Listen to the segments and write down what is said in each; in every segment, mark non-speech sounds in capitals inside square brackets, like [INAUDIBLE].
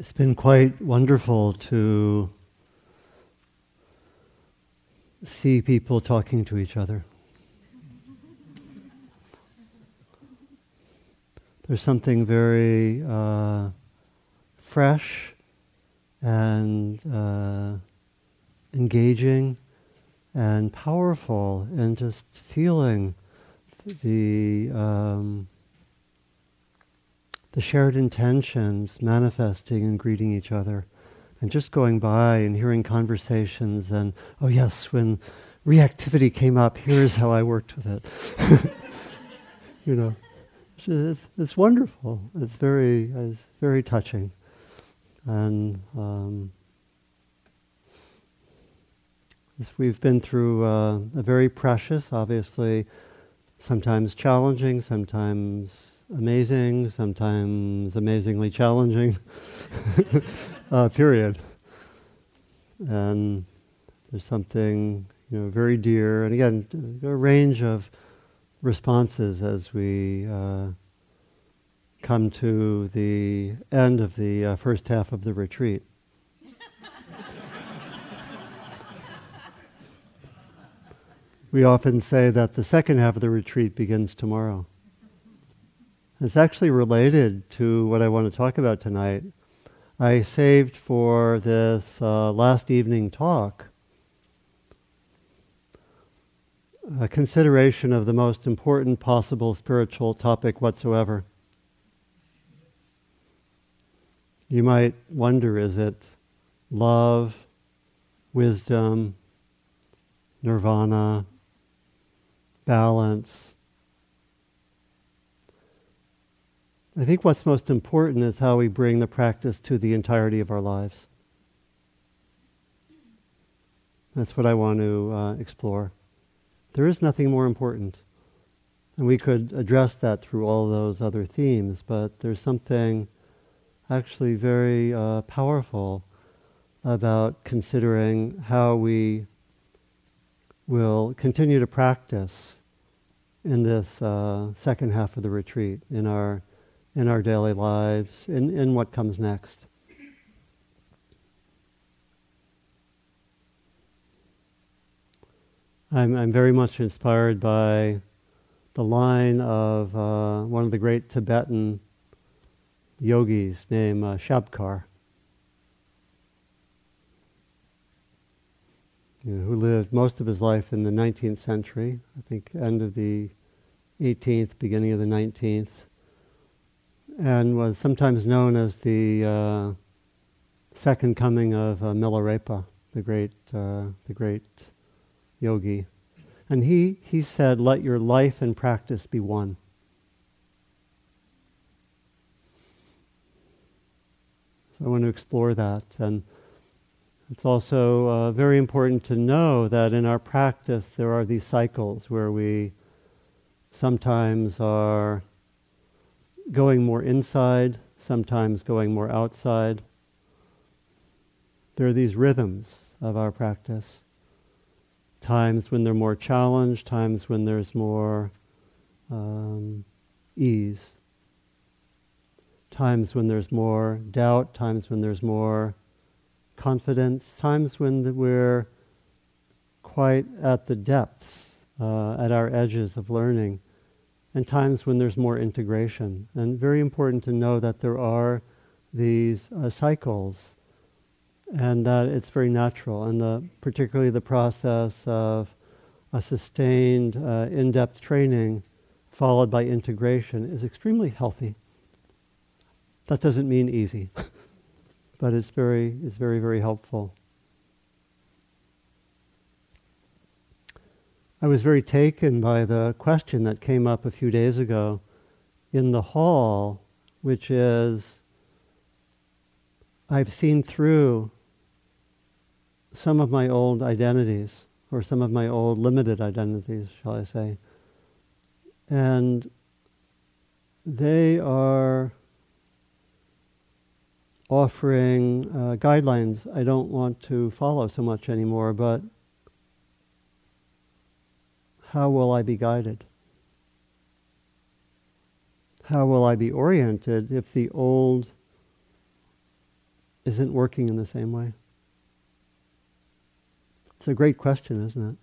It's been quite wonderful to see people talking to each other. There's something very uh, fresh and uh, engaging and powerful in just feeling the um, the shared intentions manifesting and greeting each other. And just going by and hearing conversations and, oh yes, when reactivity came up, here's how I worked with it. [LAUGHS] you know, it's, it's, wonderful. It's very, it's very touching. And um, we've been through uh, a very precious, obviously, sometimes challenging, sometimes amazing, sometimes amazingly challenging [LAUGHS] uh, period. And there's something you know very dear, and again, a range of responses as we uh, come to the end of the uh, first half of the retreat. [LAUGHS] we often say that the second half of the retreat begins tomorrow. It's actually related to what I want to talk about tonight. I saved for this uh, last evening talk a consideration of the most important possible spiritual topic whatsoever. You might wonder is it love, wisdom, nirvana, balance, I think what's most important is how we bring the practice to the entirety of our lives. That's what I want to uh, explore. There is nothing more important. And we could address that through all those other themes, but there's something actually very uh, powerful about considering how we will continue to practice in this uh, second half of the retreat, in our in our daily lives, in, in what comes next. I'm, I'm very much inspired by the line of uh, one of the great Tibetan yogis named uh, Shabkar, you know, who lived most of his life in the 19th century, I think end of the 18th, beginning of the 19th and was sometimes known as the uh, second coming of uh, Milarepa, the great, uh, the great yogi. And he, he said, let your life and practice be one. So I want to explore that. And it's also uh, very important to know that in our practice there are these cycles where we sometimes are going more inside, sometimes going more outside. There are these rhythms of our practice. Times when they're more challenged, times when there's more um, ease. Times when there's more doubt, times when there's more confidence, times when we're quite at the depths, uh, at our edges of learning and times when there's more integration. And very important to know that there are these uh, cycles and that it's very natural. And the, particularly the process of a sustained, uh, in-depth training followed by integration is extremely healthy. That doesn't mean easy, [LAUGHS] but it's very, it's very, very helpful. I was very taken by the question that came up a few days ago in the hall, which is I've seen through some of my old identities, or some of my old limited identities, shall I say. And they are offering uh, guidelines I don't want to follow so much anymore, but how will I be guided? How will I be oriented if the old isn't working in the same way? It's a great question, isn't it?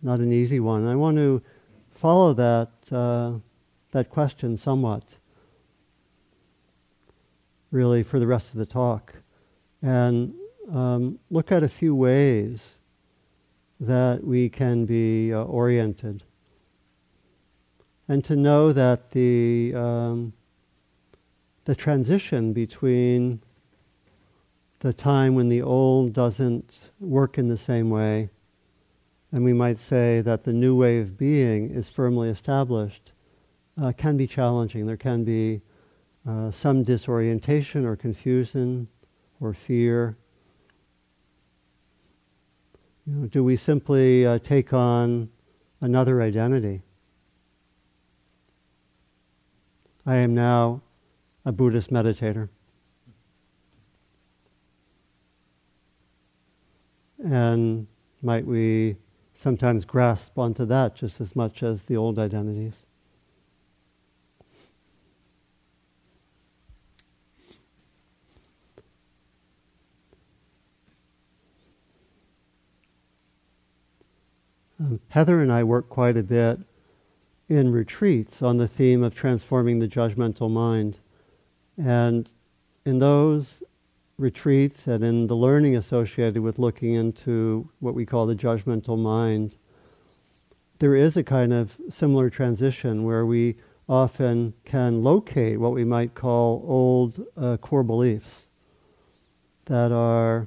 Not an easy one. I want to follow that, uh, that question somewhat, really, for the rest of the talk, and um, look at a few ways that we can be uh, oriented. And to know that the, um, the transition between the time when the old doesn't work in the same way, and we might say that the new way of being is firmly established, uh, can be challenging. There can be uh, some disorientation or confusion or fear. You know, do we simply uh, take on another identity? I am now a Buddhist meditator. And might we sometimes grasp onto that just as much as the old identities? Um, Heather and I work quite a bit in retreats on the theme of transforming the judgmental mind. And in those retreats and in the learning associated with looking into what we call the judgmental mind, there is a kind of similar transition where we often can locate what we might call old uh, core beliefs that are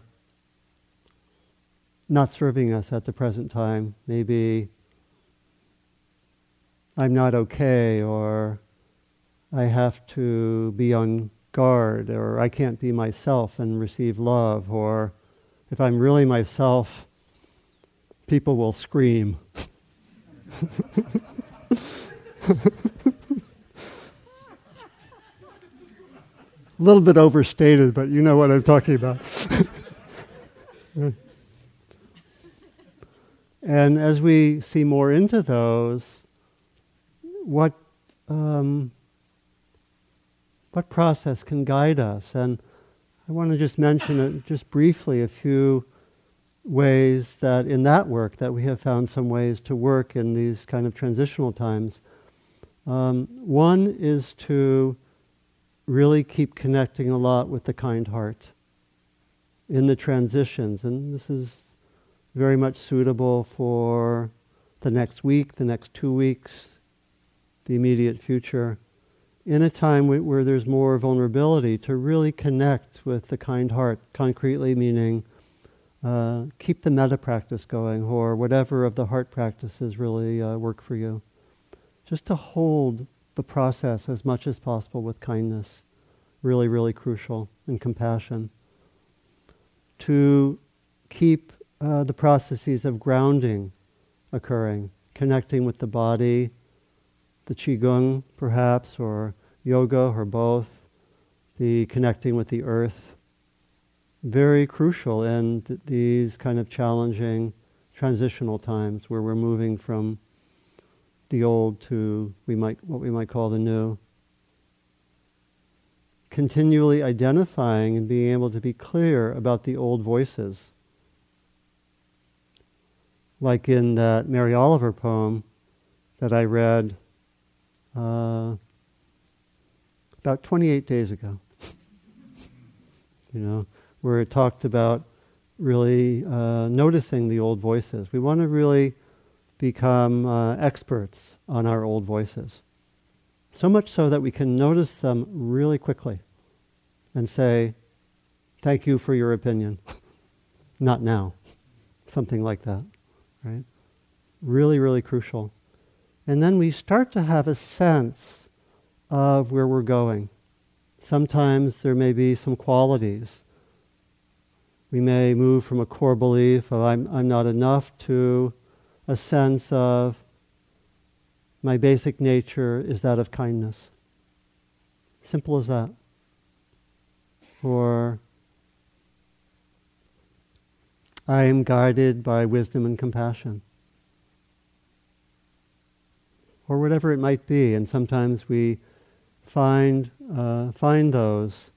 not serving us at the present time. Maybe I'm not okay, or I have to be on guard, or I can't be myself and receive love, or if I'm really myself, people will scream. [LAUGHS] A little bit overstated, but you know what I'm talking about. [LAUGHS] and as we see more into those, what um, what process can guide us? And I want to just mention just briefly a few ways that in that work that we have found some ways to work in these kind of transitional times. Um, one is to really keep connecting a lot with the kind heart in the transitions, and this is very much suitable for the next week, the next two weeks, the immediate future, in a time w- where there's more vulnerability, to really connect with the kind heart, concretely meaning uh, keep the metta practice going, or whatever of the heart practices really uh, work for you. Just to hold the process as much as possible with kindness, really, really crucial, and compassion. To keep uh, the processes of grounding occurring, connecting with the body, the Qigong perhaps, or yoga, or both, the connecting with the earth. Very crucial in th- these kind of challenging transitional times where we're moving from the old to we might, what we might call the new. Continually identifying and being able to be clear about the old voices. Like in that Mary Oliver poem that I read uh, about 28 days ago. [LAUGHS] you know, where it talked about really uh, noticing the old voices. We want to really become uh, experts on our old voices. So much so that we can notice them really quickly and say, Thank you for your opinion. [LAUGHS] Not now. Something like that, right? Really, really crucial. And then we start to have a sense of where we're going. Sometimes there may be some qualities. We may move from a core belief of I'm, I'm not enough to a sense of my basic nature is that of kindness. Simple as that. Or I am guided by wisdom and compassion or whatever it might be. And sometimes we find, uh, find those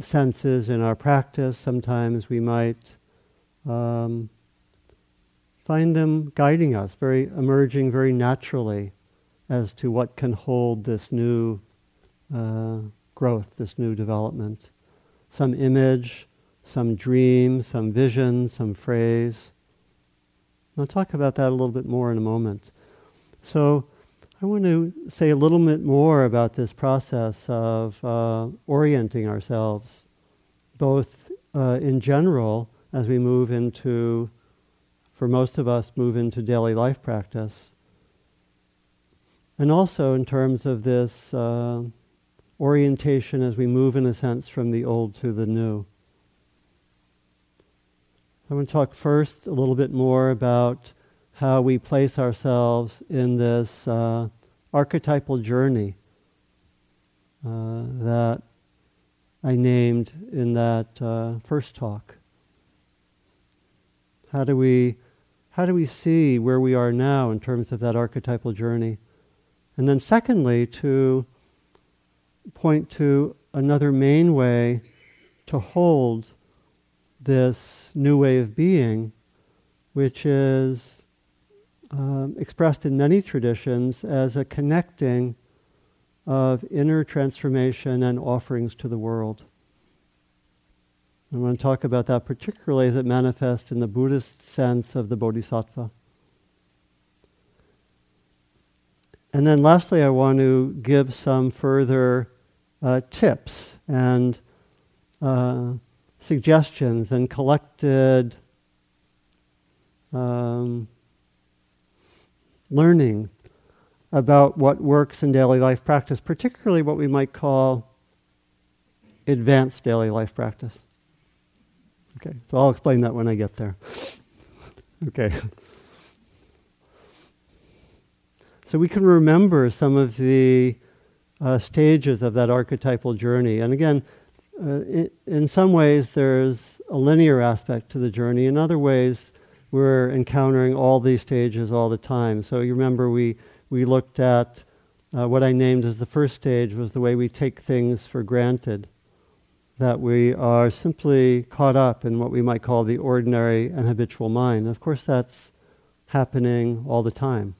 senses in our practice. Sometimes we might um, find them guiding us, very emerging very naturally as to what can hold this new uh, growth, this new development. Some image, some dream, some vision, some phrase. I'll talk about that a little bit more in a moment. So, I want to say a little bit more about this process of uh, orienting ourselves, both uh, in general as we move into, for most of us, move into daily life practice, and also in terms of this uh, orientation as we move, in a sense, from the old to the new. I want to talk first a little bit more about how we place ourselves in this uh, archetypal journey uh, that I named in that uh, first talk. How do we how do we see where we are now in terms of that archetypal journey? And then secondly, to point to another main way to hold this new way of being, which is um, expressed in many traditions as a connecting of inner transformation and offerings to the world. I want to talk about that particularly as it manifests in the Buddhist sense of the Bodhisattva. And then lastly, I want to give some further uh, tips and uh, suggestions and collected um, learning about what works in daily life practice, particularly what we might call advanced daily life practice. Okay, so I'll explain that when I get there. [LAUGHS] okay. So we can remember some of the uh, stages of that archetypal journey. And again, uh, in, some ways, there's a linear aspect to the journey. In other ways, we're encountering all these stages all the time. So you remember we, we looked at uh, what I named as the first stage was the way we take things for granted. That we are simply caught up in what we might call the ordinary and habitual mind. Of course, that's happening all the time.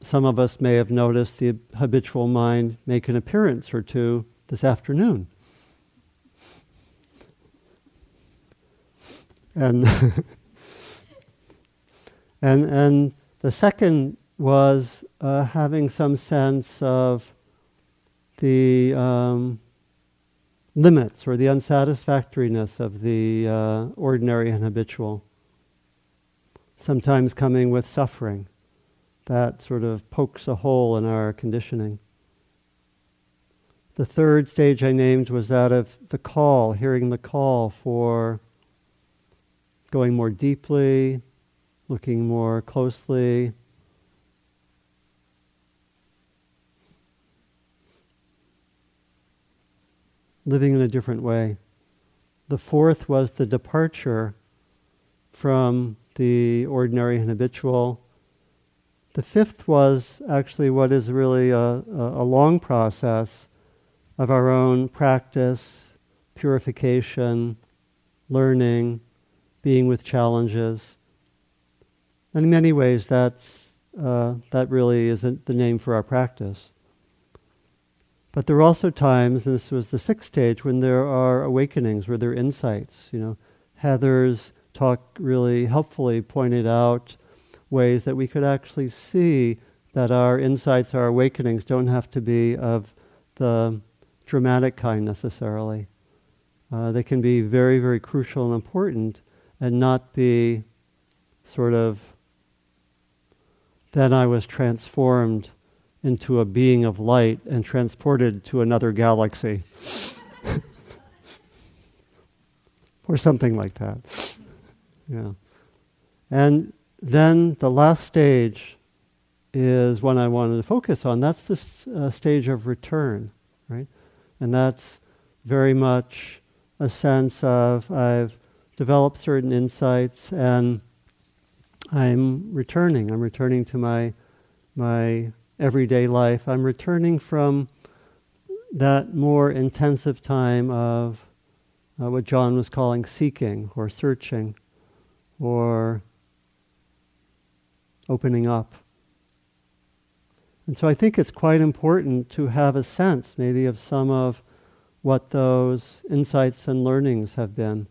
Some of us may have noticed the habitual mind make an appearance or two this afternoon. And, [LAUGHS] and, and the second was uh, having some sense of the um, limits or the unsatisfactoriness of the uh, ordinary and habitual. Sometimes coming with suffering that sort of pokes a hole in our conditioning. The third stage I named was that of the call, hearing the call for going more deeply, looking more closely. Living in a different way. The fourth was the departure from the ordinary and habitual the fifth was actually what is really a, a, long process of our own practice, purification, learning, being with challenges. And in many ways, that's, uh, that really isn't the name for our practice. But there are also times, and this was the sixth stage, when there are awakenings, where there are insights. You know, Heather's talk really helpfully pointed out ways that we could actually see that our insights, our awakenings don't have to be of the dramatic kind necessarily. Uh, they can be very, very crucial and important and not be sort of, then I was transformed into a being of light and transported to another galaxy. [LAUGHS] or something like that. Yeah. And then the last stage is one I wanted to focus on. That's the uh, stage of return? And that's very much a sense of I've developed certain insights and I'm returning. I'm returning to my my everyday life. I'm returning from that more intensive time of uh, what John was calling seeking or searching or opening up. And so I think it's quite important to have a sense maybe of some of what those insights and learnings have been.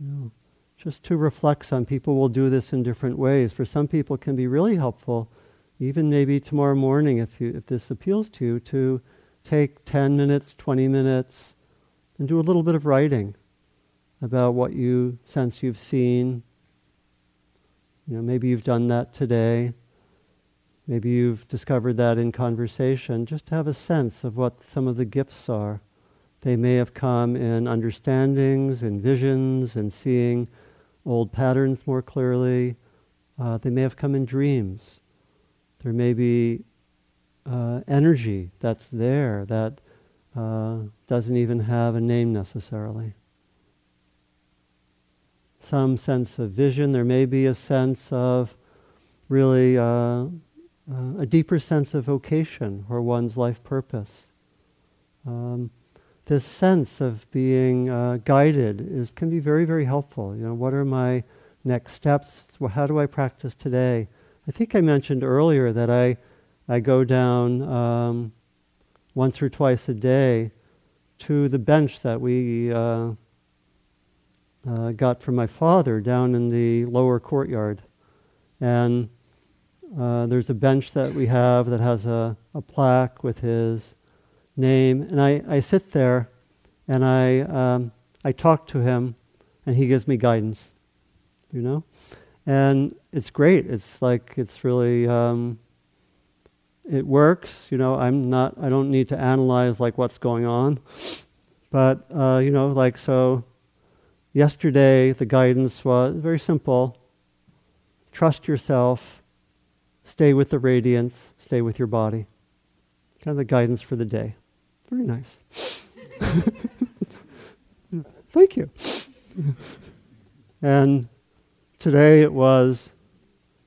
You know, just to reflect Some People will do this in different ways. For some people it can be really helpful, even maybe tomorrow morning if, you, if this appeals to you, to take 10 minutes, 20 minutes, and do a little bit of writing about what you sense you've seen. You know, maybe you've done that today. Maybe you've discovered that in conversation, just to have a sense of what some of the gifts are. They may have come in understandings and visions and seeing old patterns more clearly. Uh, they may have come in dreams. There may be uh, energy that's there that uh, doesn't even have a name necessarily. Some sense of vision. There may be a sense of really uh, a deeper sense of vocation or one's life purpose. Um, this sense of being uh, guided is can be very very helpful. You know, what are my next steps? Well, how do I practice today? I think I mentioned earlier that I I go down um, once or twice a day to the bench that we uh, uh, got from my father down in the lower courtyard, and uh, there's a bench that we have that has a, a plaque with his name. And I, I sit there and I, um, I talk to him and he gives me guidance, you know? And it's great. It's like, it's really, um, it works. You know, I'm not, I don't need to analyze like what's going on. But, uh, you know, like, so yesterday the guidance was very simple trust yourself Stay with the radiance, stay with your body. Kind of the guidance for the day. Very nice. [LAUGHS] Thank you. and today it was,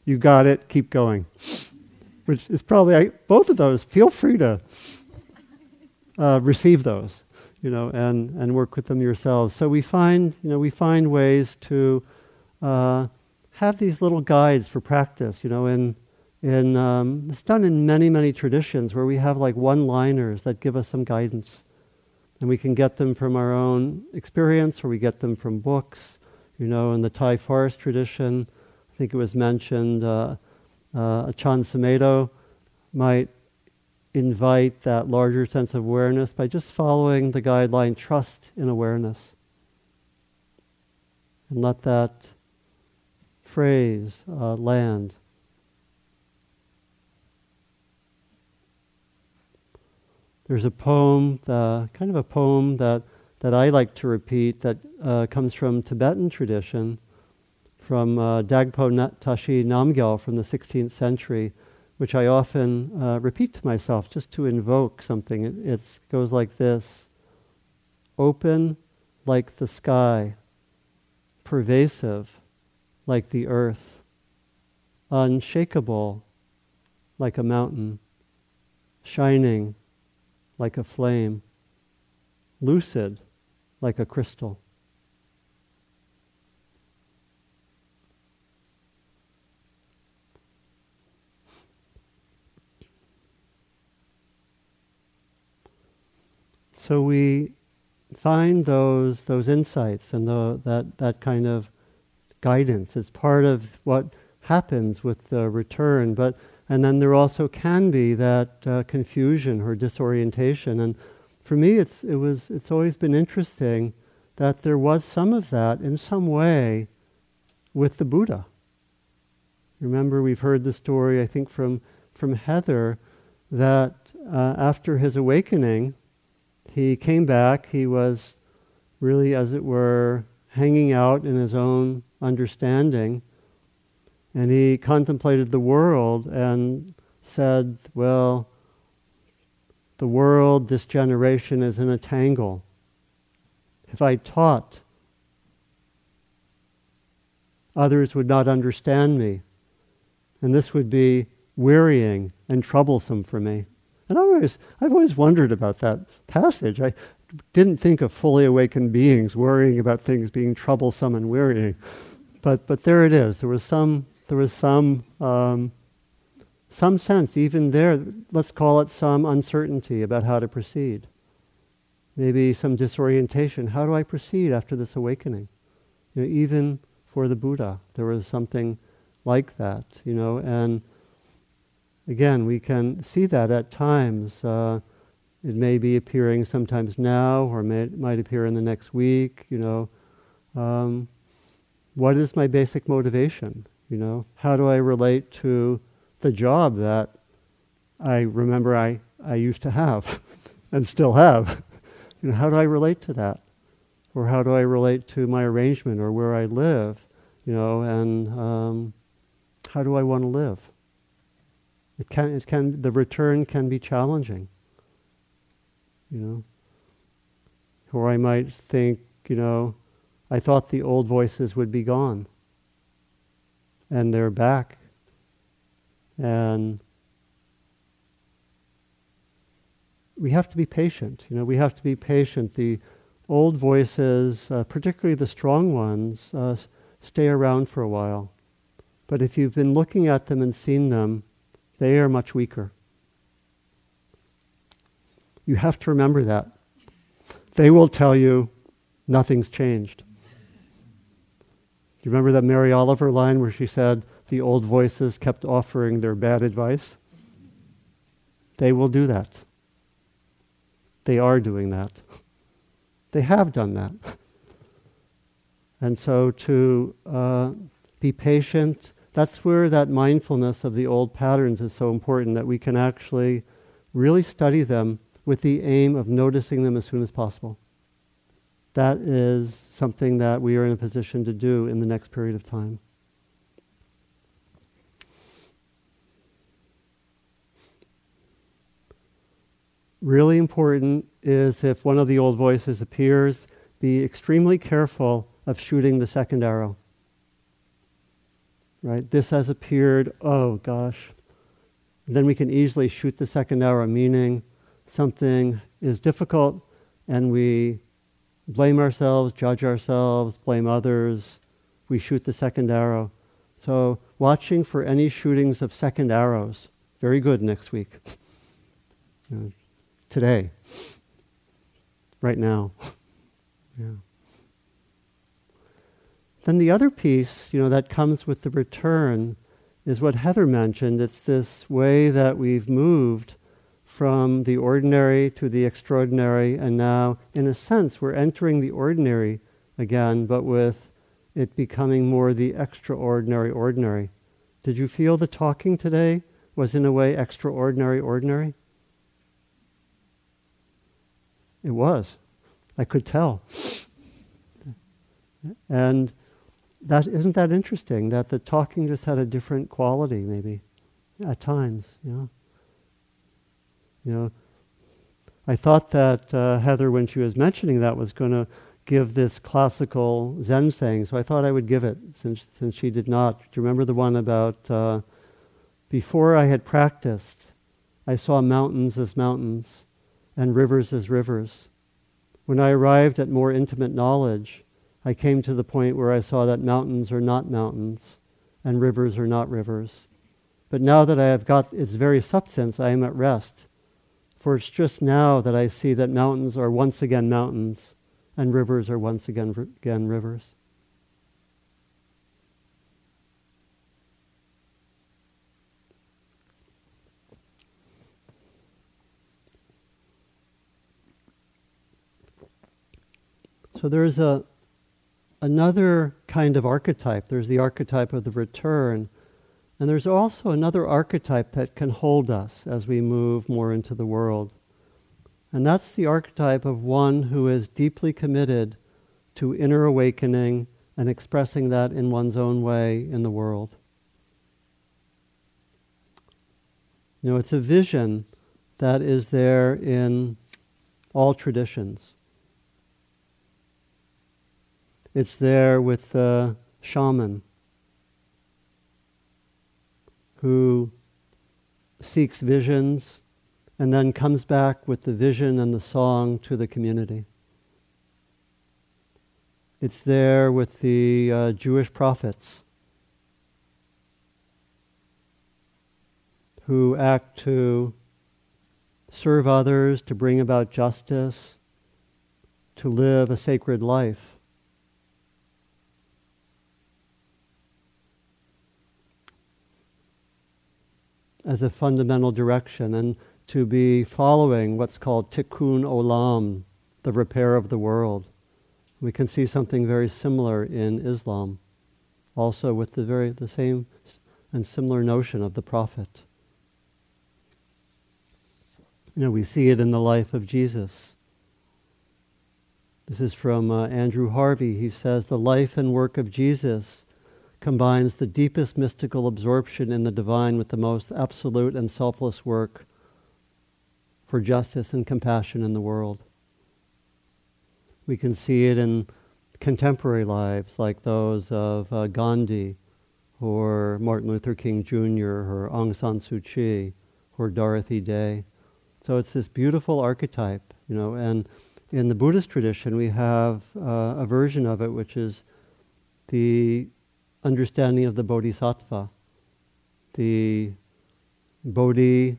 you got it, keep going. Which is probably, I, both of those, feel free to uh, receive those, you know, and, and work with them yourselves. So we find, you know, we find ways to uh, have these little guides for practice, you know, in in, um, it's done in many, many traditions where we have like one liners that give us some guidance. And we can get them from our own experience or we get them from books. You know, in the Thai forest tradition, I think it was mentioned, uh, uh, Sumedho might invite that larger sense of awareness by just following the guideline trust in awareness. And let that phrase uh, land. There's a poem, uh, kind of a poem that, that I like to repeat that uh, comes from Tibetan tradition, from uh, Dagpo Tashi Namgyal from the 16th century, which I often uh, repeat to myself just to invoke something. It goes like this Open like the sky, pervasive like the earth, unshakable like a mountain, shining like a flame, lucid like a crystal. So we find those those insights and the, that that kind of guidance. It's part of what happens with the return, but and then there also can be that uh, confusion or disorientation. And for me, it's, it was, it's always been interesting that there was some of that in some way with the Buddha. Remember, we've heard the story, I think, from, from Heather, that uh, after his awakening, he came back. He was really, as it were, hanging out in his own understanding. And he contemplated the world and said, Well, the world, this generation is in a tangle. If I taught, others would not understand me. And this would be wearying and troublesome for me. And I always, I've always wondered about that passage. I didn't think of fully awakened beings worrying about things being troublesome and wearying, but but there it is. There was some there was some um, some sense even there. Let's call it some uncertainty about how to proceed. Maybe some disorientation. How do I proceed after this awakening? You know, even for the Buddha, there was something like that. You know, and again, we can see that at times. Uh, it may be appearing sometimes now, or may, it might appear in the next week. You know, um, what is my basic motivation? You know, how do I relate to the job that I remember I, I used to have [LAUGHS] and still have? [LAUGHS] you know, how do I relate to that? Or how do I relate to my arrangement or where I live? You know, and um, how do I want to live? It can, it can, the return can be challenging you know. Or I might think, you know, I thought the old voices would be gone. And they're back. And we have to be patient. You know, we have to be patient. The old voices, uh, particularly the strong ones, uh, stay around for a while. But if you've been looking at them and seen them, they are much weaker. You have to remember that. They will tell you nothing's changed. Do you remember that Mary Oliver line where she said the old voices kept offering their bad advice? They will do that. They are doing that. They have done that. And so to uh, be patient, that's where that mindfulness of the old patterns is so important that we can actually really study them with the aim of noticing them as soon as possible. That is something that we are in a position to do in the next period of time. Really important is if one of the old voices appears, be extremely careful of shooting the second arrow. Right? This has appeared, oh gosh. Then we can easily shoot the second arrow, meaning something is difficult and we blame ourselves, judge ourselves, blame others, we shoot the second arrow. So, watching for any shootings of second arrows, very good next week. know, today, right now. yeah. Then the other piece, you know, that comes with the return is what Heather mentioned. It's this way that we've moved from the ordinary to the extraordinary, and now, in a sense, we're entering the ordinary again, but with it becoming more the extraordinary ordinary. Did you feel the talking today was, in a way, extraordinary ordinary? It was. I could tell. And that isn't that interesting that the talking just had a different quality maybe at times, you know. You know, I thought that uh, Heather, when she was mentioning that, was going to give this classical Zen saying, so I thought I would give it since, since she did not. Do you remember the one about uh, before I had practiced, I saw mountains as mountains and rivers as rivers. When I arrived at more intimate knowledge, I came to the point where I saw that mountains are not mountains and rivers are not rivers. But now that I have got its very substance, I am at rest for it's just now that I see that mountains are once again mountains and rivers are once again, again rivers. So there's a another kind of archetype. There's the archetype of the return and there's also another archetype that can hold us as we move more into the world. And that's the archetype of one who is deeply committed to inner awakening and expressing that in one's own way in the world. You know, it's a vision that is there in all traditions. It's there with the shaman who seeks visions and then comes back with the vision and the song to the community. It's there with the uh, Jewish prophets who act to serve others, to bring about justice, to live a sacred life. As a fundamental direction, and to be following what's called tikkun olam, the repair of the world. We can see something very similar in Islam, also with the very the same and similar notion of the prophet. You know, we see it in the life of Jesus. This is from uh, Andrew Harvey. He says, The life and work of Jesus combines the deepest mystical absorption in the divine with the most absolute and selfless work for justice and compassion in the world. We can see it in contemporary lives like those of uh, Gandhi or Martin Luther King Jr. or Aung San Suu Kyi or Dorothy Day. So it's this beautiful archetype, you know, and in the Buddhist tradition we have uh, a version of it which is the understanding of the bodhisattva. The bodhi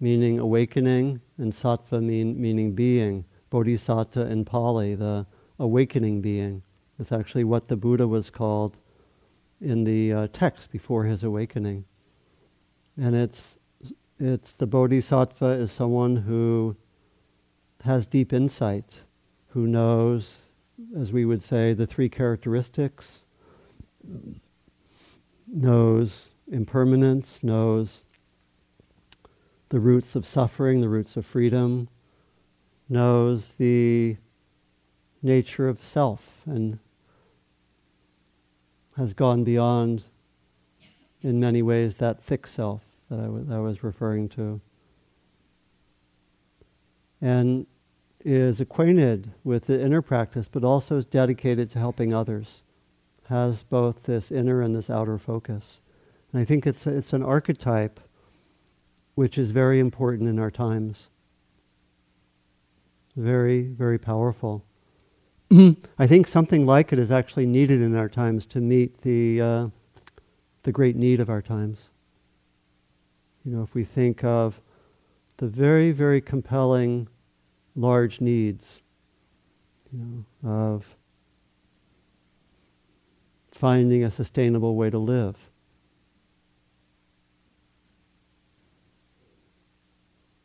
meaning awakening and sattva mean, meaning being. Bodhisattva in Pali, the awakening being. It's actually what the Buddha was called in the uh, text before his awakening. And it's it's the bodhisattva is someone who has deep insight, who knows, as we would say, the three characteristics, knows impermanence, knows the roots of suffering, the roots of freedom, knows the nature of self, and has gone beyond, in many ways, that thick self that I, w- that I was referring to. And is acquainted with the inner practice, but also is dedicated to helping others, has both this inner and this outer focus. And I think it's, it's an archetype which is very important in our times. Very, very powerful. [CLEARS THROAT] I think something like it is actually needed in our times to meet the, uh, the great need of our times. You know, if we think of the very, very compelling large needs, you know, of finding a sustainable way to live.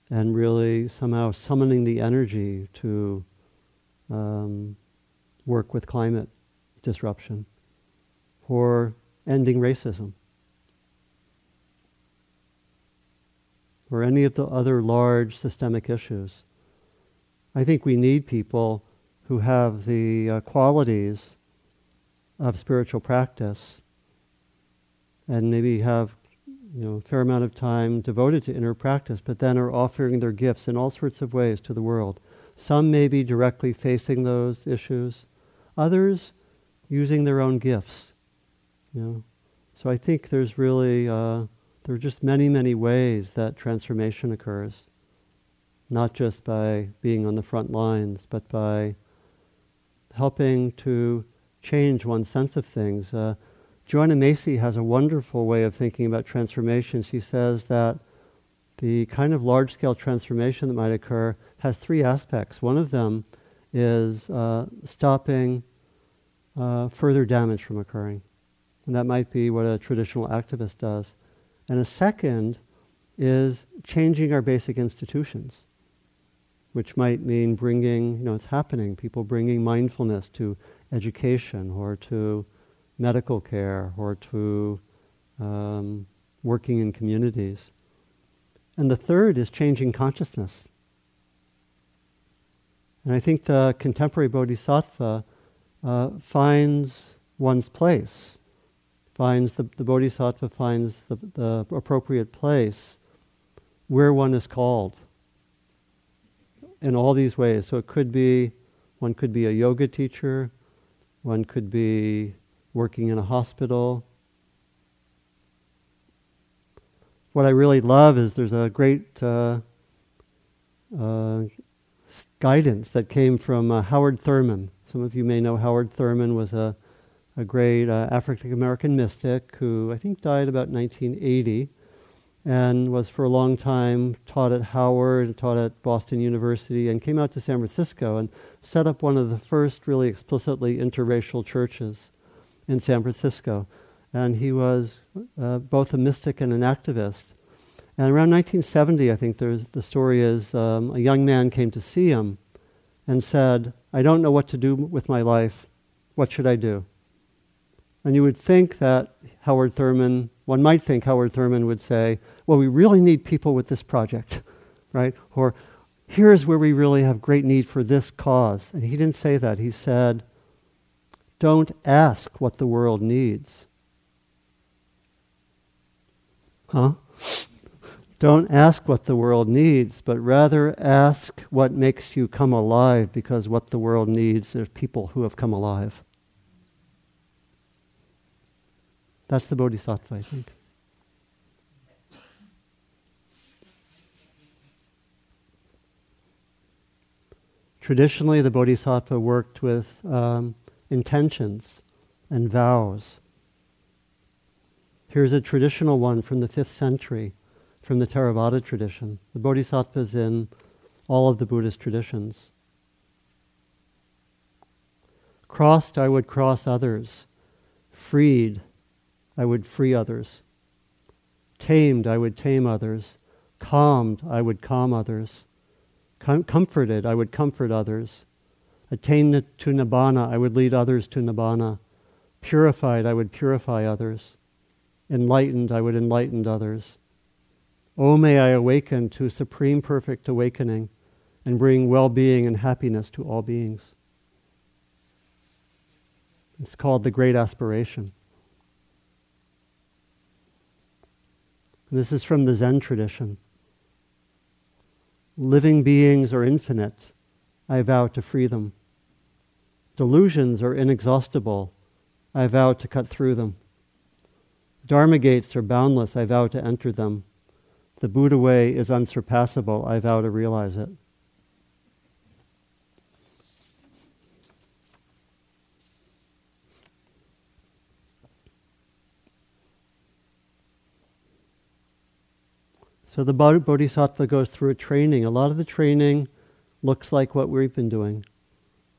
And really somehow summoning the energy to um, work with climate disruption, for ending racism. or any of the other large systemic issues. I think we need people who have the uh, qualities of spiritual practice and maybe have you know, a fair amount of time devoted to inner practice, but then are offering their gifts in all sorts of ways to the world. Some may be directly facing those issues, others using their own gifts. You know? So I think there's really uh, there are just many, many ways that transformation occurs, not just by being on the front lines, but by helping to change one's sense of things. Uh, Joanna Macy has a wonderful way of thinking about transformation. She says that the kind of large scale transformation that might occur has three aspects. One of them is uh, stopping uh, further damage from occurring. And that might be what a traditional activist does. And a second is changing our basic institutions, which might mean bringing, you know, it's happening, people bringing mindfulness to education or to medical care or to um, working in communities. And the third is changing consciousness. And I think the contemporary bodhisattva uh, finds one's place finds the, the bodhisattva finds the, the appropriate place where one is called in all these ways. So it could be, one could be a yoga teacher, one could be working in a hospital. What I really love is there's a great uh, uh, guidance that came from uh, Howard Thurman. Some of you may know Howard Thurman was a, a great uh, African American mystic who I think died about 1980 and was for a long time taught at Howard, taught at Boston University, and came out to San Francisco and set up one of the first really explicitly interracial churches in San Francisco. And he was uh, both a mystic and an activist. And around 1970, I think the story is, um, a young man came to see him and said, I don't know what to do with my life. What should I do? And you would think that Howard Thurman, one might think Howard Thurman would say, well, we really need people with this project, [LAUGHS] right? Or here's where we really have great need for this cause. And he didn't say that. He said, don't ask what the world needs. Huh? [LAUGHS] Don't ask what the world needs, but rather ask what makes you come alive because what the world needs is people who have come alive. That's the bodhisattva, I think. Traditionally, the bodhisattva worked with um, intentions and vows. Here's a traditional one from the fifth century from the Theravada tradition. The bodhisattvas in all of the Buddhist traditions. Crossed, I would cross others. Freed, I would free others. Tamed, I would tame others. Calmed, I would calm others. Com- comforted, I would comfort others. Attained to nibbana, I would lead others to nibbana. Purified, I would purify others. Enlightened, I would enlighten others. Oh, may I awaken to supreme perfect awakening and bring well being and happiness to all beings. It's called the Great Aspiration. This is from the Zen tradition. Living beings are infinite. I vow to free them. Delusions are inexhaustible. I vow to cut through them. Dharma gates are boundless. I vow to enter them. The Buddha way is unsurpassable. I vow to realize it. So the Bodhisattva goes through a training. A lot of the training looks like what we've been doing.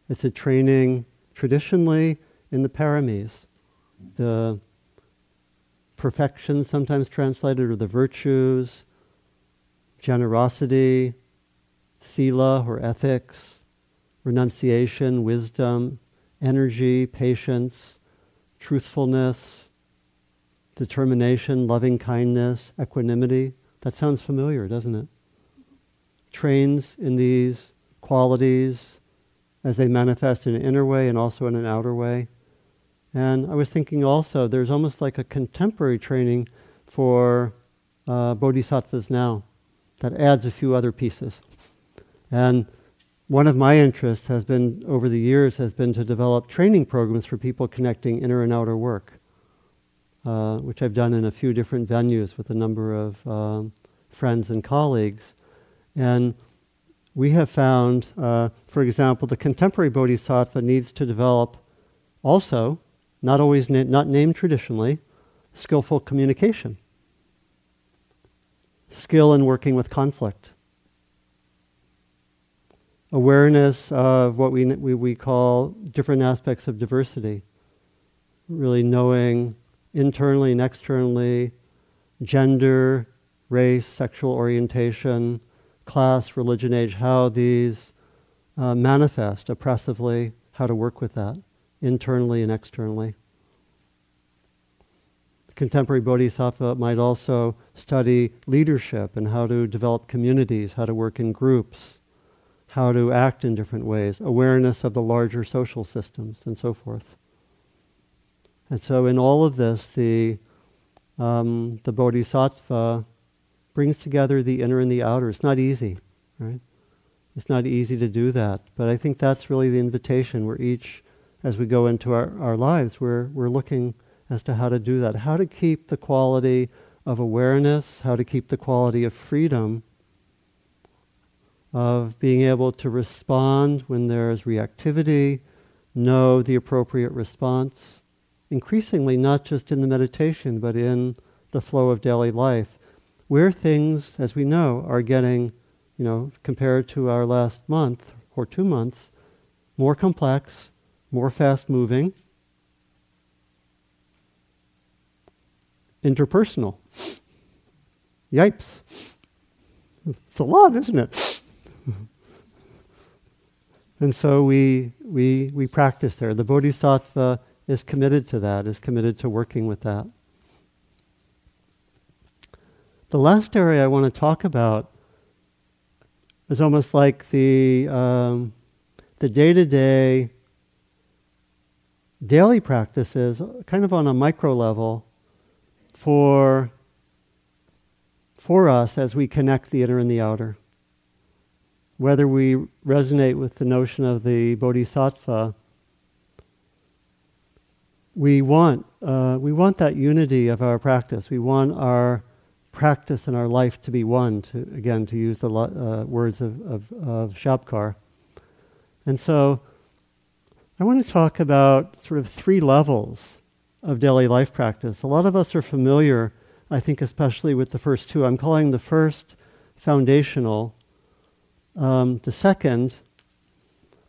It's a training traditionally in the paramis, the perfection, sometimes translated, or the virtues, generosity, sila or ethics, renunciation, wisdom, energy, patience, truthfulness, determination, loving kindness, equanimity. That sounds familiar, doesn't it? Trains in these qualities as they manifest in an inner way and also in an outer way. And I was thinking also, there's almost like a contemporary training for uh, bodhisattvas now that adds a few other pieces. And one of my interests has been, over the years, has been to develop training programs for people connecting inner and outer work, uh, which I've done in a few different venues with a number of um, friends and colleagues. And we have found, uh, for example, the contemporary bodhisattva needs to develop also not always na- not named traditionally, skillful communication, skill in working with conflict, awareness of what we, we, we call different aspects of diversity, really knowing internally and externally gender, race, sexual orientation, class, religion, age, how these uh, manifest oppressively, how to work with that internally and externally. Contemporary Bodhisattva might also study leadership and how to develop communities, how to work in groups, how to act in different ways, awareness of the larger social systems, and so forth. And so, in all of this, the, um, the Bodhisattva brings together the inner and the outer. It's not easy, right? It's not easy to do that. But I think that's really the invitation where each as we go into our, our lives, we're, we're looking as to how to do that, how to keep the quality of awareness, how to keep the quality of freedom of being able to respond when there's reactivity, know the appropriate response, increasingly not just in the meditation, but in the flow of daily life, where things, as we know, are getting, you know, compared to our last month or two months, more complex, more fast moving, interpersonal. Yipes. It's a lot, isn't it? [LAUGHS] and so we, we, we practice there. The Bodhisattva is committed to that, is committed to working with that. The last area I want to talk about is almost like the um, the day-to-day daily practices, kind of on a micro level, for for us as we connect the inner and the outer. Whether we resonate with the notion of the bodhisattva we want, uh, we want that unity of our practice. We want our practice and our life to be one, to, again, to use the uh, words of, of, of Shabkar. And so I want to talk about sort of three levels of daily life practice. A lot of us are familiar, I think, especially with the first two. I'm calling the first foundational, um, the second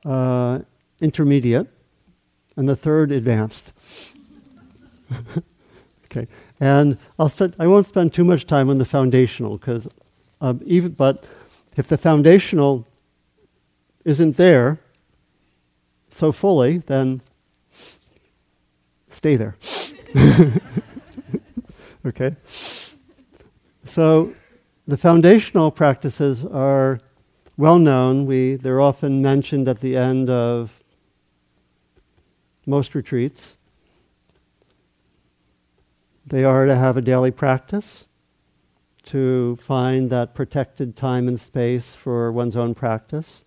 uh, intermediate, and the third advanced. [LAUGHS] okay, and I'll spend, I won't spend too much time on the foundational because um, even but if the foundational isn't there so fully, then stay there. [LAUGHS] okay, so the foundational practices are well known. We they're often mentioned at the end of most retreats. They are to have a daily practice, to find that protected time and space for one's own practice,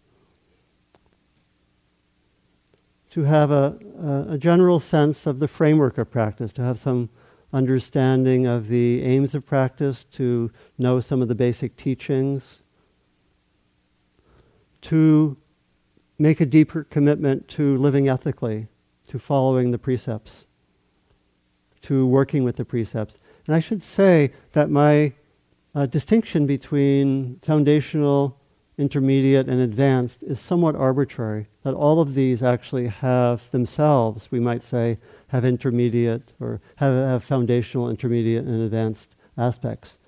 to have a, a, a general sense of the framework of practice, to have some understanding of the aims of practice, to know some of the basic teachings, to make a deeper commitment to living ethically, to following the precepts to working with the precepts. And I should say that my uh, distinction between foundational, intermediate, and advanced is somewhat arbitrary. That all of these actually have themselves, we might say, have intermediate or have, have foundational, intermediate, and advanced aspects.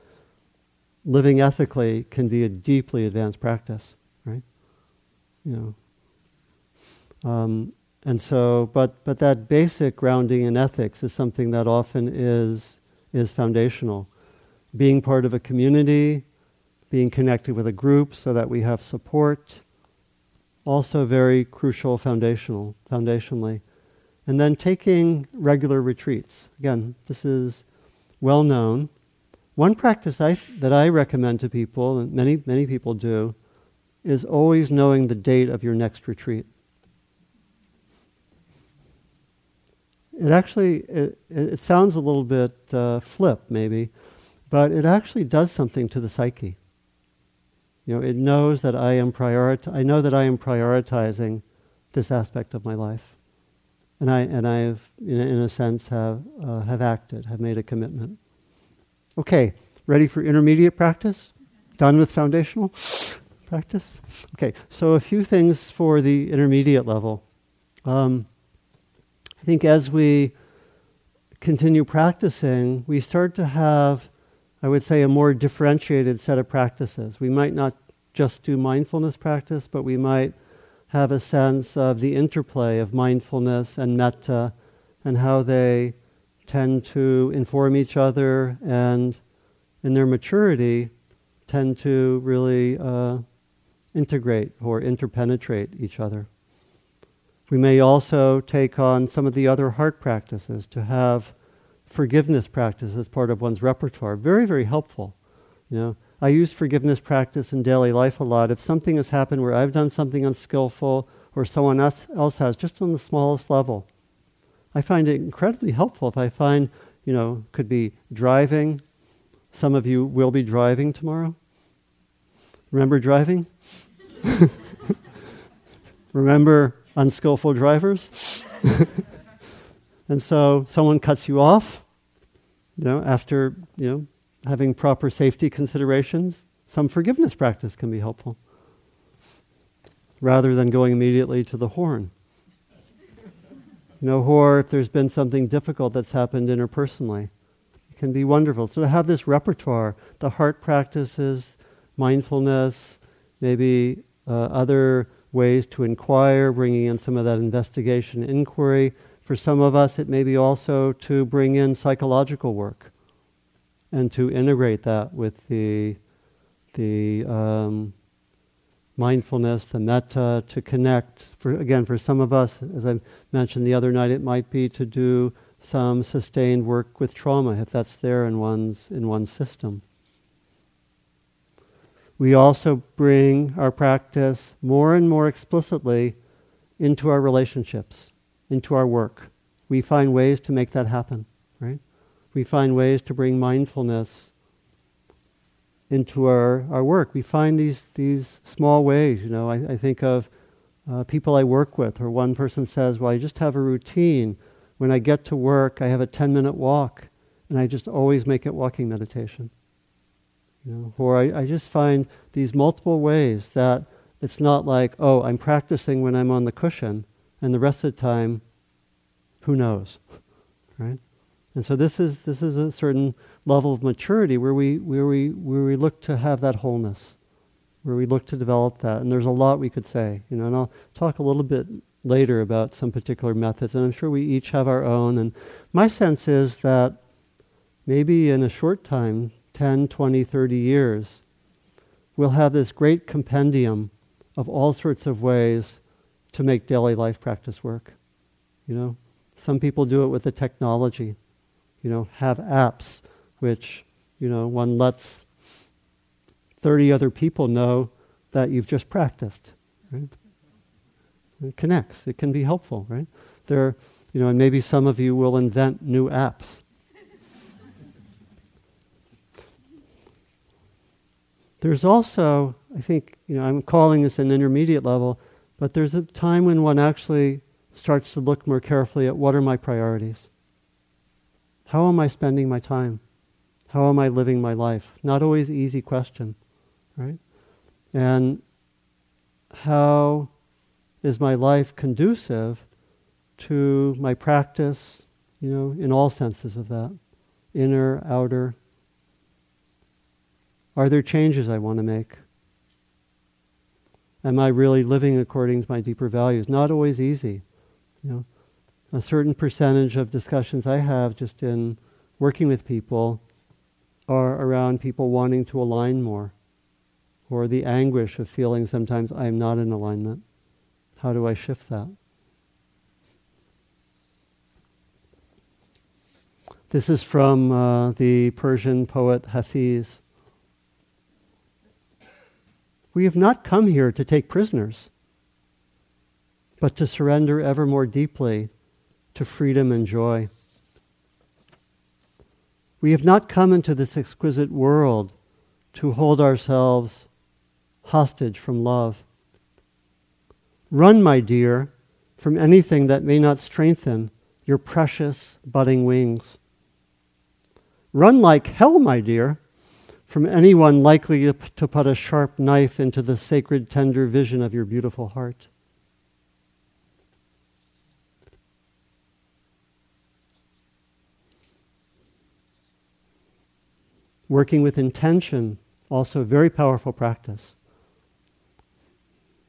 Living ethically can be a deeply advanced practice, right? You know, um, and so, but, but that basic grounding in ethics is something that often is, is foundational. Being part of a community, being connected with a group so that we have support, also very crucial foundational, foundationally. And then taking regular retreats. Again, this is well known. One practice I, that I recommend to people, and many, many people do, is always knowing the date of your next retreat. It actually it, it sounds a little bit uh, flip maybe but it actually does something to the psyche. You know it knows that i am priorit- i know that i am prioritizing this aspect of my life. And i and i have in a, in a sense have uh, have acted have made a commitment. Okay ready for intermediate practice? Done with foundational practice? Okay so a few things for the intermediate level. Um, I think as we continue practicing, we start to have, I would say, a more differentiated set of practices. We might not just do mindfulness practice, but we might have a sense of the interplay of mindfulness and metta and how they tend to inform each other and, in their maturity, tend to really uh, integrate or interpenetrate each other. We may also take on some of the other heart practices to have forgiveness practice as part of one's repertoire. Very, very helpful. You know, I use forgiveness practice in daily life a lot. If something has happened where I've done something unskillful or someone else, else has, just on the smallest level, I find it incredibly helpful if I find, you know, could be driving. Some of you will be driving tomorrow. Remember driving? [LAUGHS] Remember unskillful drivers? and so someone cuts you off, you know, after, you know, having proper safety considerations, some forgiveness practice can be helpful rather than going immediately to the horn. you know, or if there's been something difficult that's happened interpersonally, it can be wonderful. So to have this repertoire, the heart practices, mindfulness, maybe uh, other ways to inquire, bringing in some of that investigation inquiry. For some of us, it may be also to bring in psychological work and to integrate that with the, the um, mindfulness, the metta, to connect. For, again, for some of us, as I mentioned the other night, it might be to do some sustained work with trauma if that's there in one's, in one's system. We also bring our practice more and more explicitly into our relationships, into our work. We find ways to make that happen, right? We find ways to bring mindfulness into our, our work. We find these, these small ways. You know, I, I think of uh, people I work with, or one person says, Well, I just have a routine. When I get to work, I have a 10 minute walk, and I just always make it walking meditation. You know, or I, I just find these multiple ways that it's not like, oh, I'm practicing when I'm on the cushion, and the rest of the time, who knows, [LAUGHS] right? And so this is this is a certain level of maturity where we where we where we look to have that wholeness, where we look to develop that. And there's a lot we could say, you know. And I'll talk a little bit later about some particular methods, and I'm sure we each have our own. And my sense is that maybe in a short time, 10, 20, 30 years, we'll have this great compendium of all sorts of ways to make daily life practice work. You know, some people do it with the technology you know, have apps which, you know, one lets 30 other people know that you've just practiced. Right? It connects. It can be helpful, right? There, you know, and maybe some of you will invent new apps. There's also, I think, you know, I'm calling this an intermediate level, but there's a time when one actually starts to look more carefully at what are my priorities. How am I spending my time? How am I living my life? Not always easy question, right? And how is my life conducive to my practice, you know, in all senses of that, inner, outer? Are there changes I want to make? Am I really living according to my deeper values? Not always easy, you know a certain percentage of discussions I have just in working with people are around people wanting to align more or the anguish of feeling sometimes I am not in alignment. How do I shift that? This is from uh, the Persian poet Hafiz. We have not come here to take prisoners, but to surrender ever more deeply to freedom and joy. We have not come into this exquisite world to hold ourselves hostage from love. Run, my dear, from anything that may not strengthen your precious budding wings. Run like hell, my dear, from anyone likely to put a sharp knife into the sacred, tender vision of your beautiful heart. Working with intention, also a very powerful practice.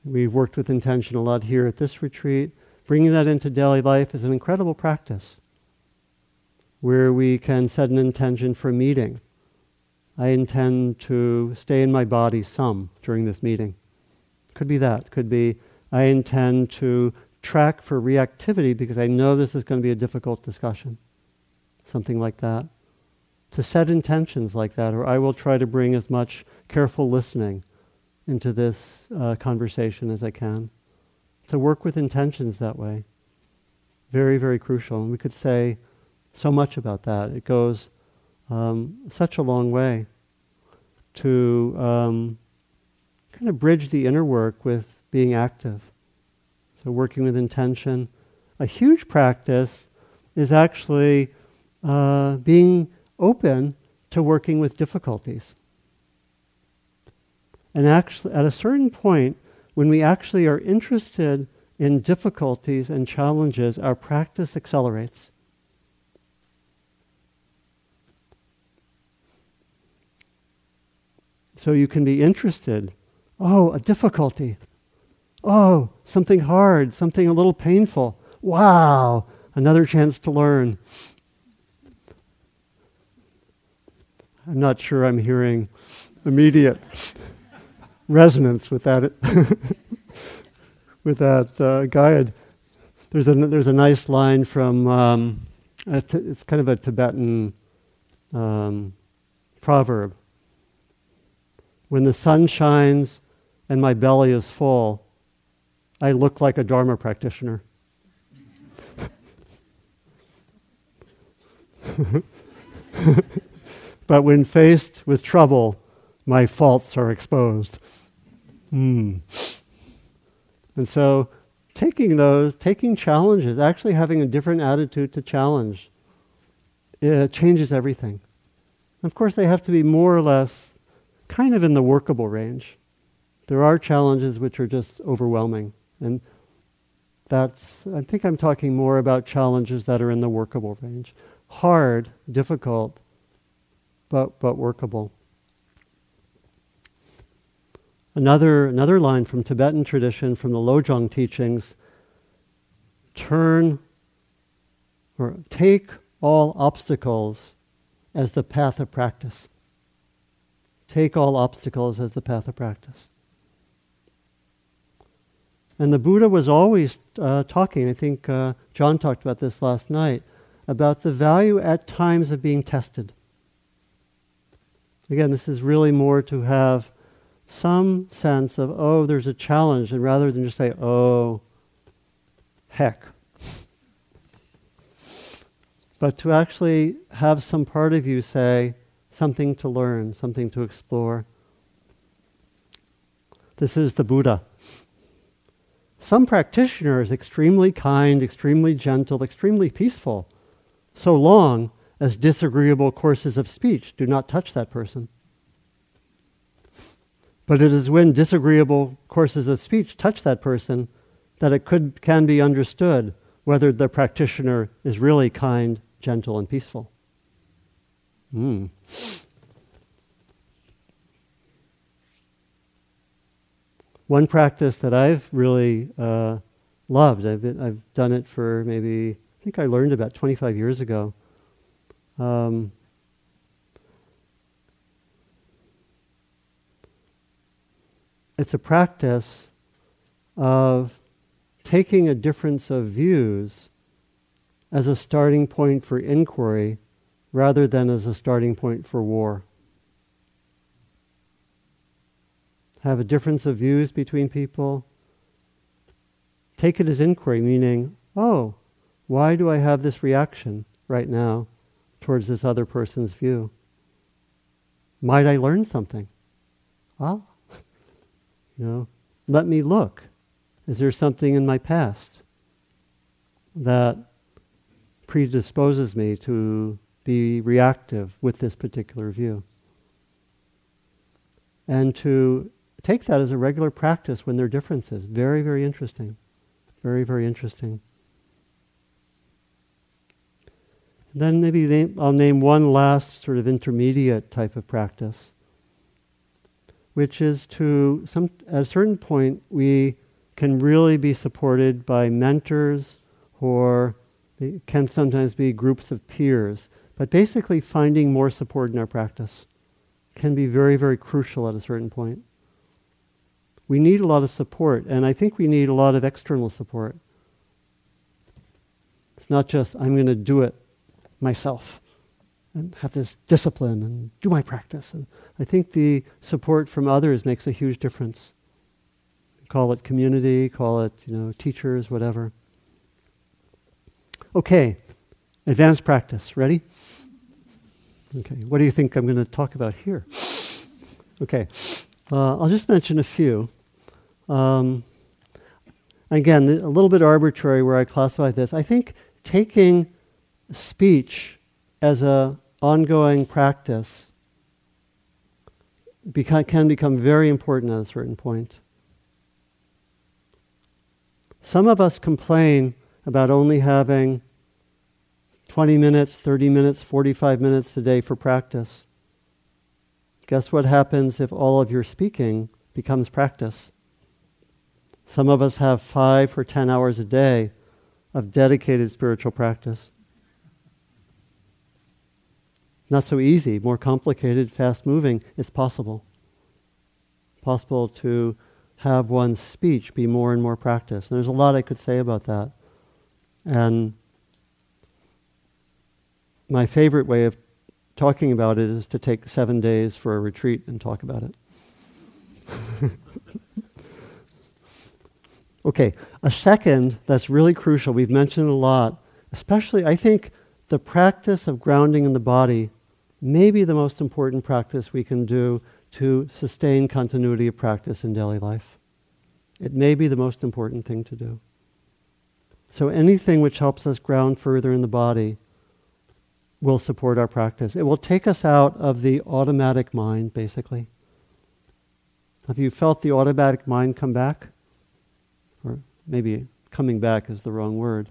We've worked with intention a lot here at this retreat. Bringing that into daily life is an incredible practice where we can set an intention for a meeting. I intend to stay in my body some during this meeting. Could be that. Could be I intend to track for reactivity because I know this is going to be a difficult discussion. Something like that to set intentions like that, or I will try to bring as much careful listening into this uh, conversation as I can. To work with intentions that way. Very, very crucial. And we could say so much about that. It goes um, such a long way to, um, kind of bridge the inner work with being active. So, working with intention. A huge practice is actually uh, being open to working with difficulties. And actually, at a certain point, when we actually are interested in difficulties and challenges, our practice accelerates. So you can be interested. Oh, a difficulty. Oh, something hard, something a little painful. Wow, another chance to learn. I'm not sure I'm hearing immediate [LAUGHS] resonance with that [LAUGHS] with that uh, guide. There's a there's a nice line from um, it's kind of a Tibetan um, proverb. When the sun shines and my belly is full, I look like a Dharma practitioner. [LAUGHS] but when faced with trouble, my faults are exposed. Mm. And so, taking those, taking challenges, actually having a different attitude to challenge, it changes everything. Of course, they have to be more or less kind of in the workable range. There are challenges which are just overwhelming. And that's, I think I'm talking more about challenges that are in the workable range. Hard, difficult, but, but workable. Another, another line from Tibetan tradition, from the Lojong teachings turn or take all obstacles as the path of practice. Take all obstacles as the path of practice. And the Buddha was always uh, talking, I think uh, John talked about this last night, about the value at times of being tested. Again, this is really more to have some sense of, oh, there's a challenge, and rather than just say, oh, heck. but to actually have some part of you say, something to learn, something to explore. This is the Buddha. Some practitioners, extremely kind, extremely gentle, extremely peaceful, so long as disagreeable courses of speech do not touch that person. But it is when disagreeable courses of speech touch that person that it could, can be understood whether the practitioner is really kind, gentle, and peaceful. Mm. One practice that I've really uh, loved, I've, been, I've done it for maybe, I think I learned about 25 years ago. Um, it's a practice of taking a difference of views as a starting point for inquiry rather than as a starting point for war. Have a difference of views between people. Take it as inquiry, meaning, oh, why do I have this reaction right now towards this other person's view? Might I learn something? Ah, [LAUGHS] you know, let me look. Is there something in my past that predisposes me to be reactive with this particular view? And to take that as a regular practice when there are differences. Very, very interesting. Very, very interesting. Then maybe name, I'll name one last sort of intermediate type of practice which is to some at a certain point we can really be supported by mentors or it can sometimes be groups of peers but basically finding more support in our practice can be very very crucial at a certain point we need a lot of support and i think we need a lot of external support it's not just i'm going to do it myself and have this discipline and do my practice. And I think the support from others makes a huge difference. Call it community, call it, you know, teachers, whatever. Okay, advanced practice. Ready? Okay, what do you think I'm going to talk about here? Okay, Uh, I'll just mention a few. Um, again, a little bit arbitrary where I classify this. I think taking speech as a ongoing practice beca- can become very important at a certain point. Some of us complain about only having 20 minutes, 30 minutes, 45 minutes a day for practice. Guess what happens if all of your speaking becomes practice? Some of us have five or 10 hours a day of dedicated spiritual practice. Not so easy, more complicated, fast moving. It's possible. Possible to have one's speech be more and more practice. And there's a lot I could say about that. And my favorite way of talking about it is to take seven days for a retreat and talk about it. [LAUGHS] okay, a second that's really crucial, we've mentioned a lot, especially I think the practice of grounding in the body may be the most important practice we can do to sustain continuity of practice in daily life. It may be the most important thing to do. So anything which helps us ground further in the body will support our practice. It will take us out of the automatic mind, basically. Have you felt the automatic mind come back? Or maybe coming back is the wrong word.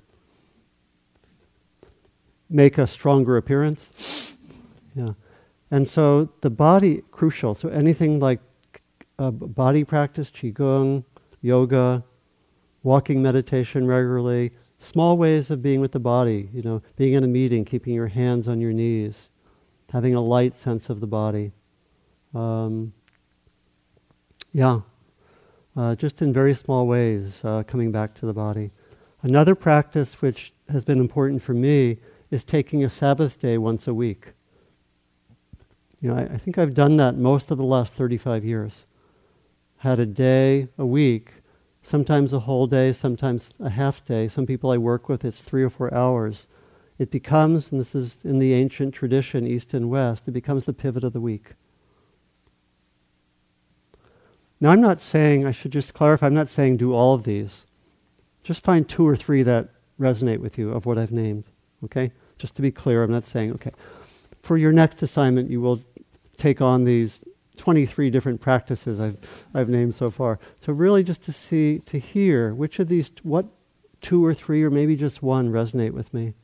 Make a stronger appearance. Yeah. And so the body, crucial. So anything like uh, body practice, qigong, yoga, walking meditation regularly, small ways of being with the body, you know, being in a meeting, keeping your hands on your knees, having a light sense of the body. Um, yeah, uh, just in very small ways, uh, coming back to the body. Another practice which has been important for me is taking a Sabbath day once a week. You know, I, I think I've done that most of the last 35 years. Had a day a week sometimes a whole day, sometimes a half day. Some people I work with, it's three or four hours. It becomes, and this is in the ancient tradition, East and West, it becomes the pivot of the week. Now, I'm not saying, I should just clarify, I'm not saying do all of these. Just find two or three that resonate with you of what I've named, okay? Just to be clear, I'm not saying, okay, for your next assignment, you will take on these 23 different practices I've, I've named so far. So really just to see, to hear which of these, what two or three or maybe just one resonate with me.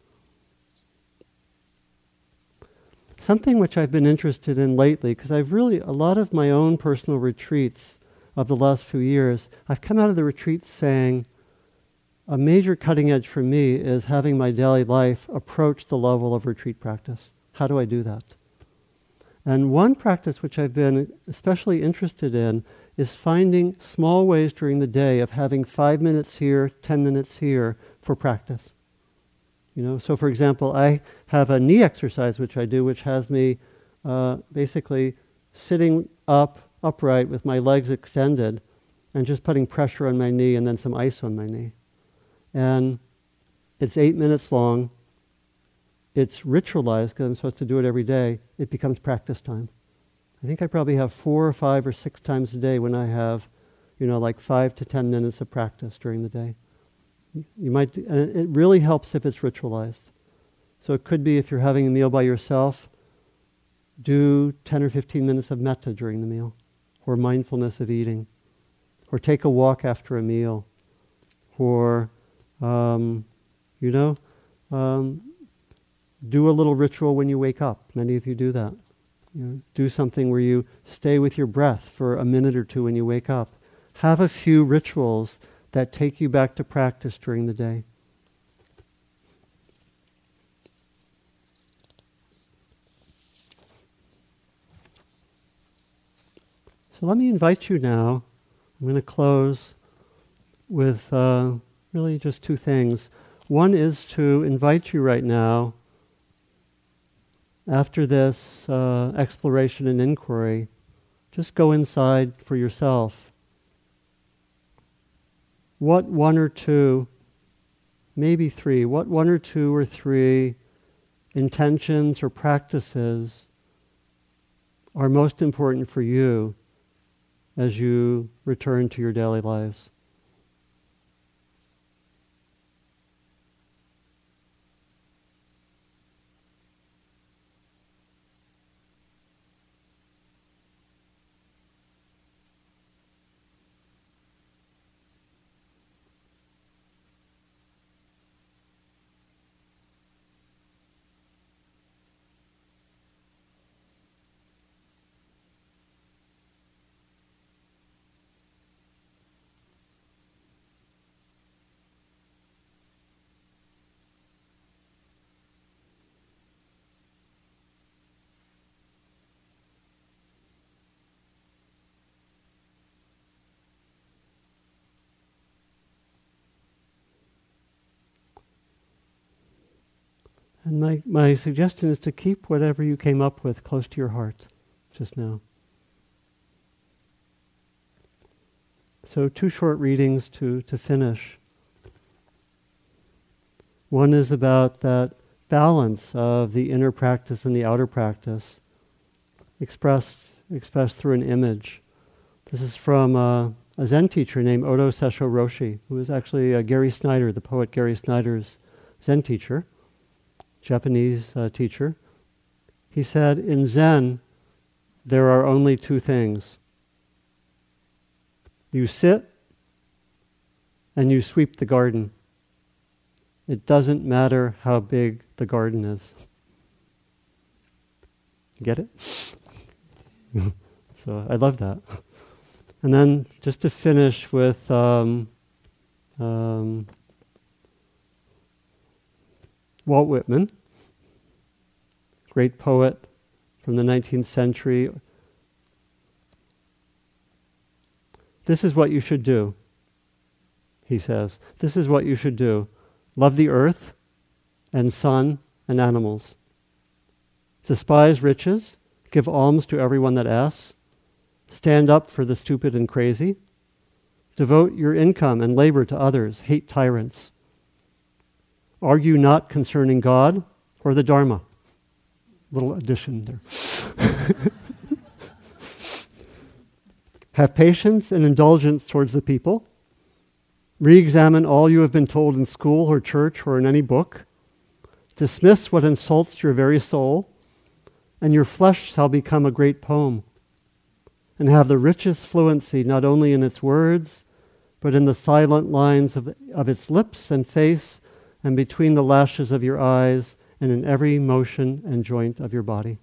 Something which I've been interested in lately, because I've really, a lot of my own personal retreats of the last few years, I've come out of the retreats saying, a major cutting edge for me is having my daily life approach the level of retreat practice. How do I do that? And one practice which I've been especially interested in is finding small ways during the day of having five minutes here, ten minutes here for practice. You know, so for example, I have a knee exercise which I do, which has me uh, basically sitting up upright with my legs extended, and just putting pressure on my knee and then some ice on my knee. And it's eight minutes long, it's ritualized because I'm supposed to do it every day, it becomes practice time. I think I probably have four or five or six times a day when I have, you know, like five to ten minutes of practice during the day. You might, and it really helps if it's ritualized. So it could be if you're having a meal by yourself, do 10 or 15 minutes of metta during the meal, or mindfulness of eating, or take a walk after a meal, or, um, you know, um, do a little ritual when you wake up. Many of you do that. You know, do something where you stay with your breath for a minute or two when you wake up. Have a few rituals that take you back to practice during the day. So let me invite you now. I'm going to close with uh, really just two things. One is to invite you right now after this uh, exploration and inquiry, just go inside for yourself. What one or two, maybe three, what one or two or three intentions or practices are most important for you as you return to your daily lives. And my, my suggestion is to keep whatever you came up with close to your heart just now. So, two short readings to, to finish. One is about that balance of the inner practice and the outer practice, expressed, expressed through an image. This is from a Zen teacher named Oda Sesso Roshi, who is actually uh, Gary Snyder, the poet Gary Snyder's Zen teacher. Japanese uh, teacher, he said, in Zen, there are only two things. You sit and you sweep the garden. It doesn't matter how big the garden is. Get it? [LAUGHS] so I love that. And then just to finish with um, um, Walt Whitman, great poet from the 19th century. This is what you should do, he says. This is what you should do. Love the earth and sun and animals, despise riches, give alms to everyone that asks, stand up for the stupid and crazy, devote your income and labor to others, hate tyrants Argue not concerning God or the Dharma. Little addition there. [LAUGHS] have patience and indulgence towards the people. Re examine all you have been told in school or church or in any book. Dismiss what insults your very soul, and your flesh shall become a great poem, and have the richest fluency not only in its words, but in the silent lines of, of its lips and face and between the lashes of your eyes and in every motion and joint of your body.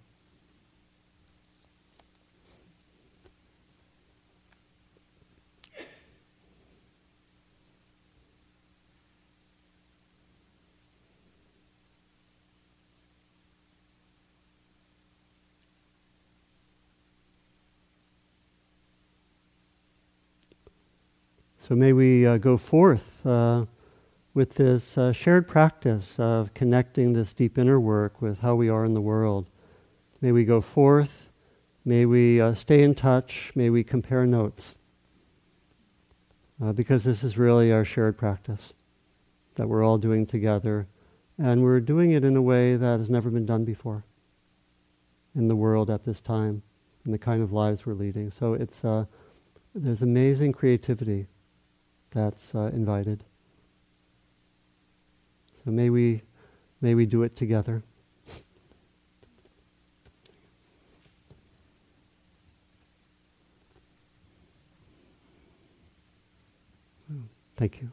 So may we uh, go forth uh, with this uh, shared practice of connecting this deep inner work with how we are in the world. May we go forth. May we uh, stay in touch. May we compare notes. Uh, because this is really our shared practice that we're all doing together. And we're doing it in a way that has never been done before in the world at this time, in the kind of lives we're leading. So it's, uh, there's amazing creativity that's uh, invited. So may we, may we do it together. Thank you.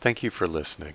Thank you for listening.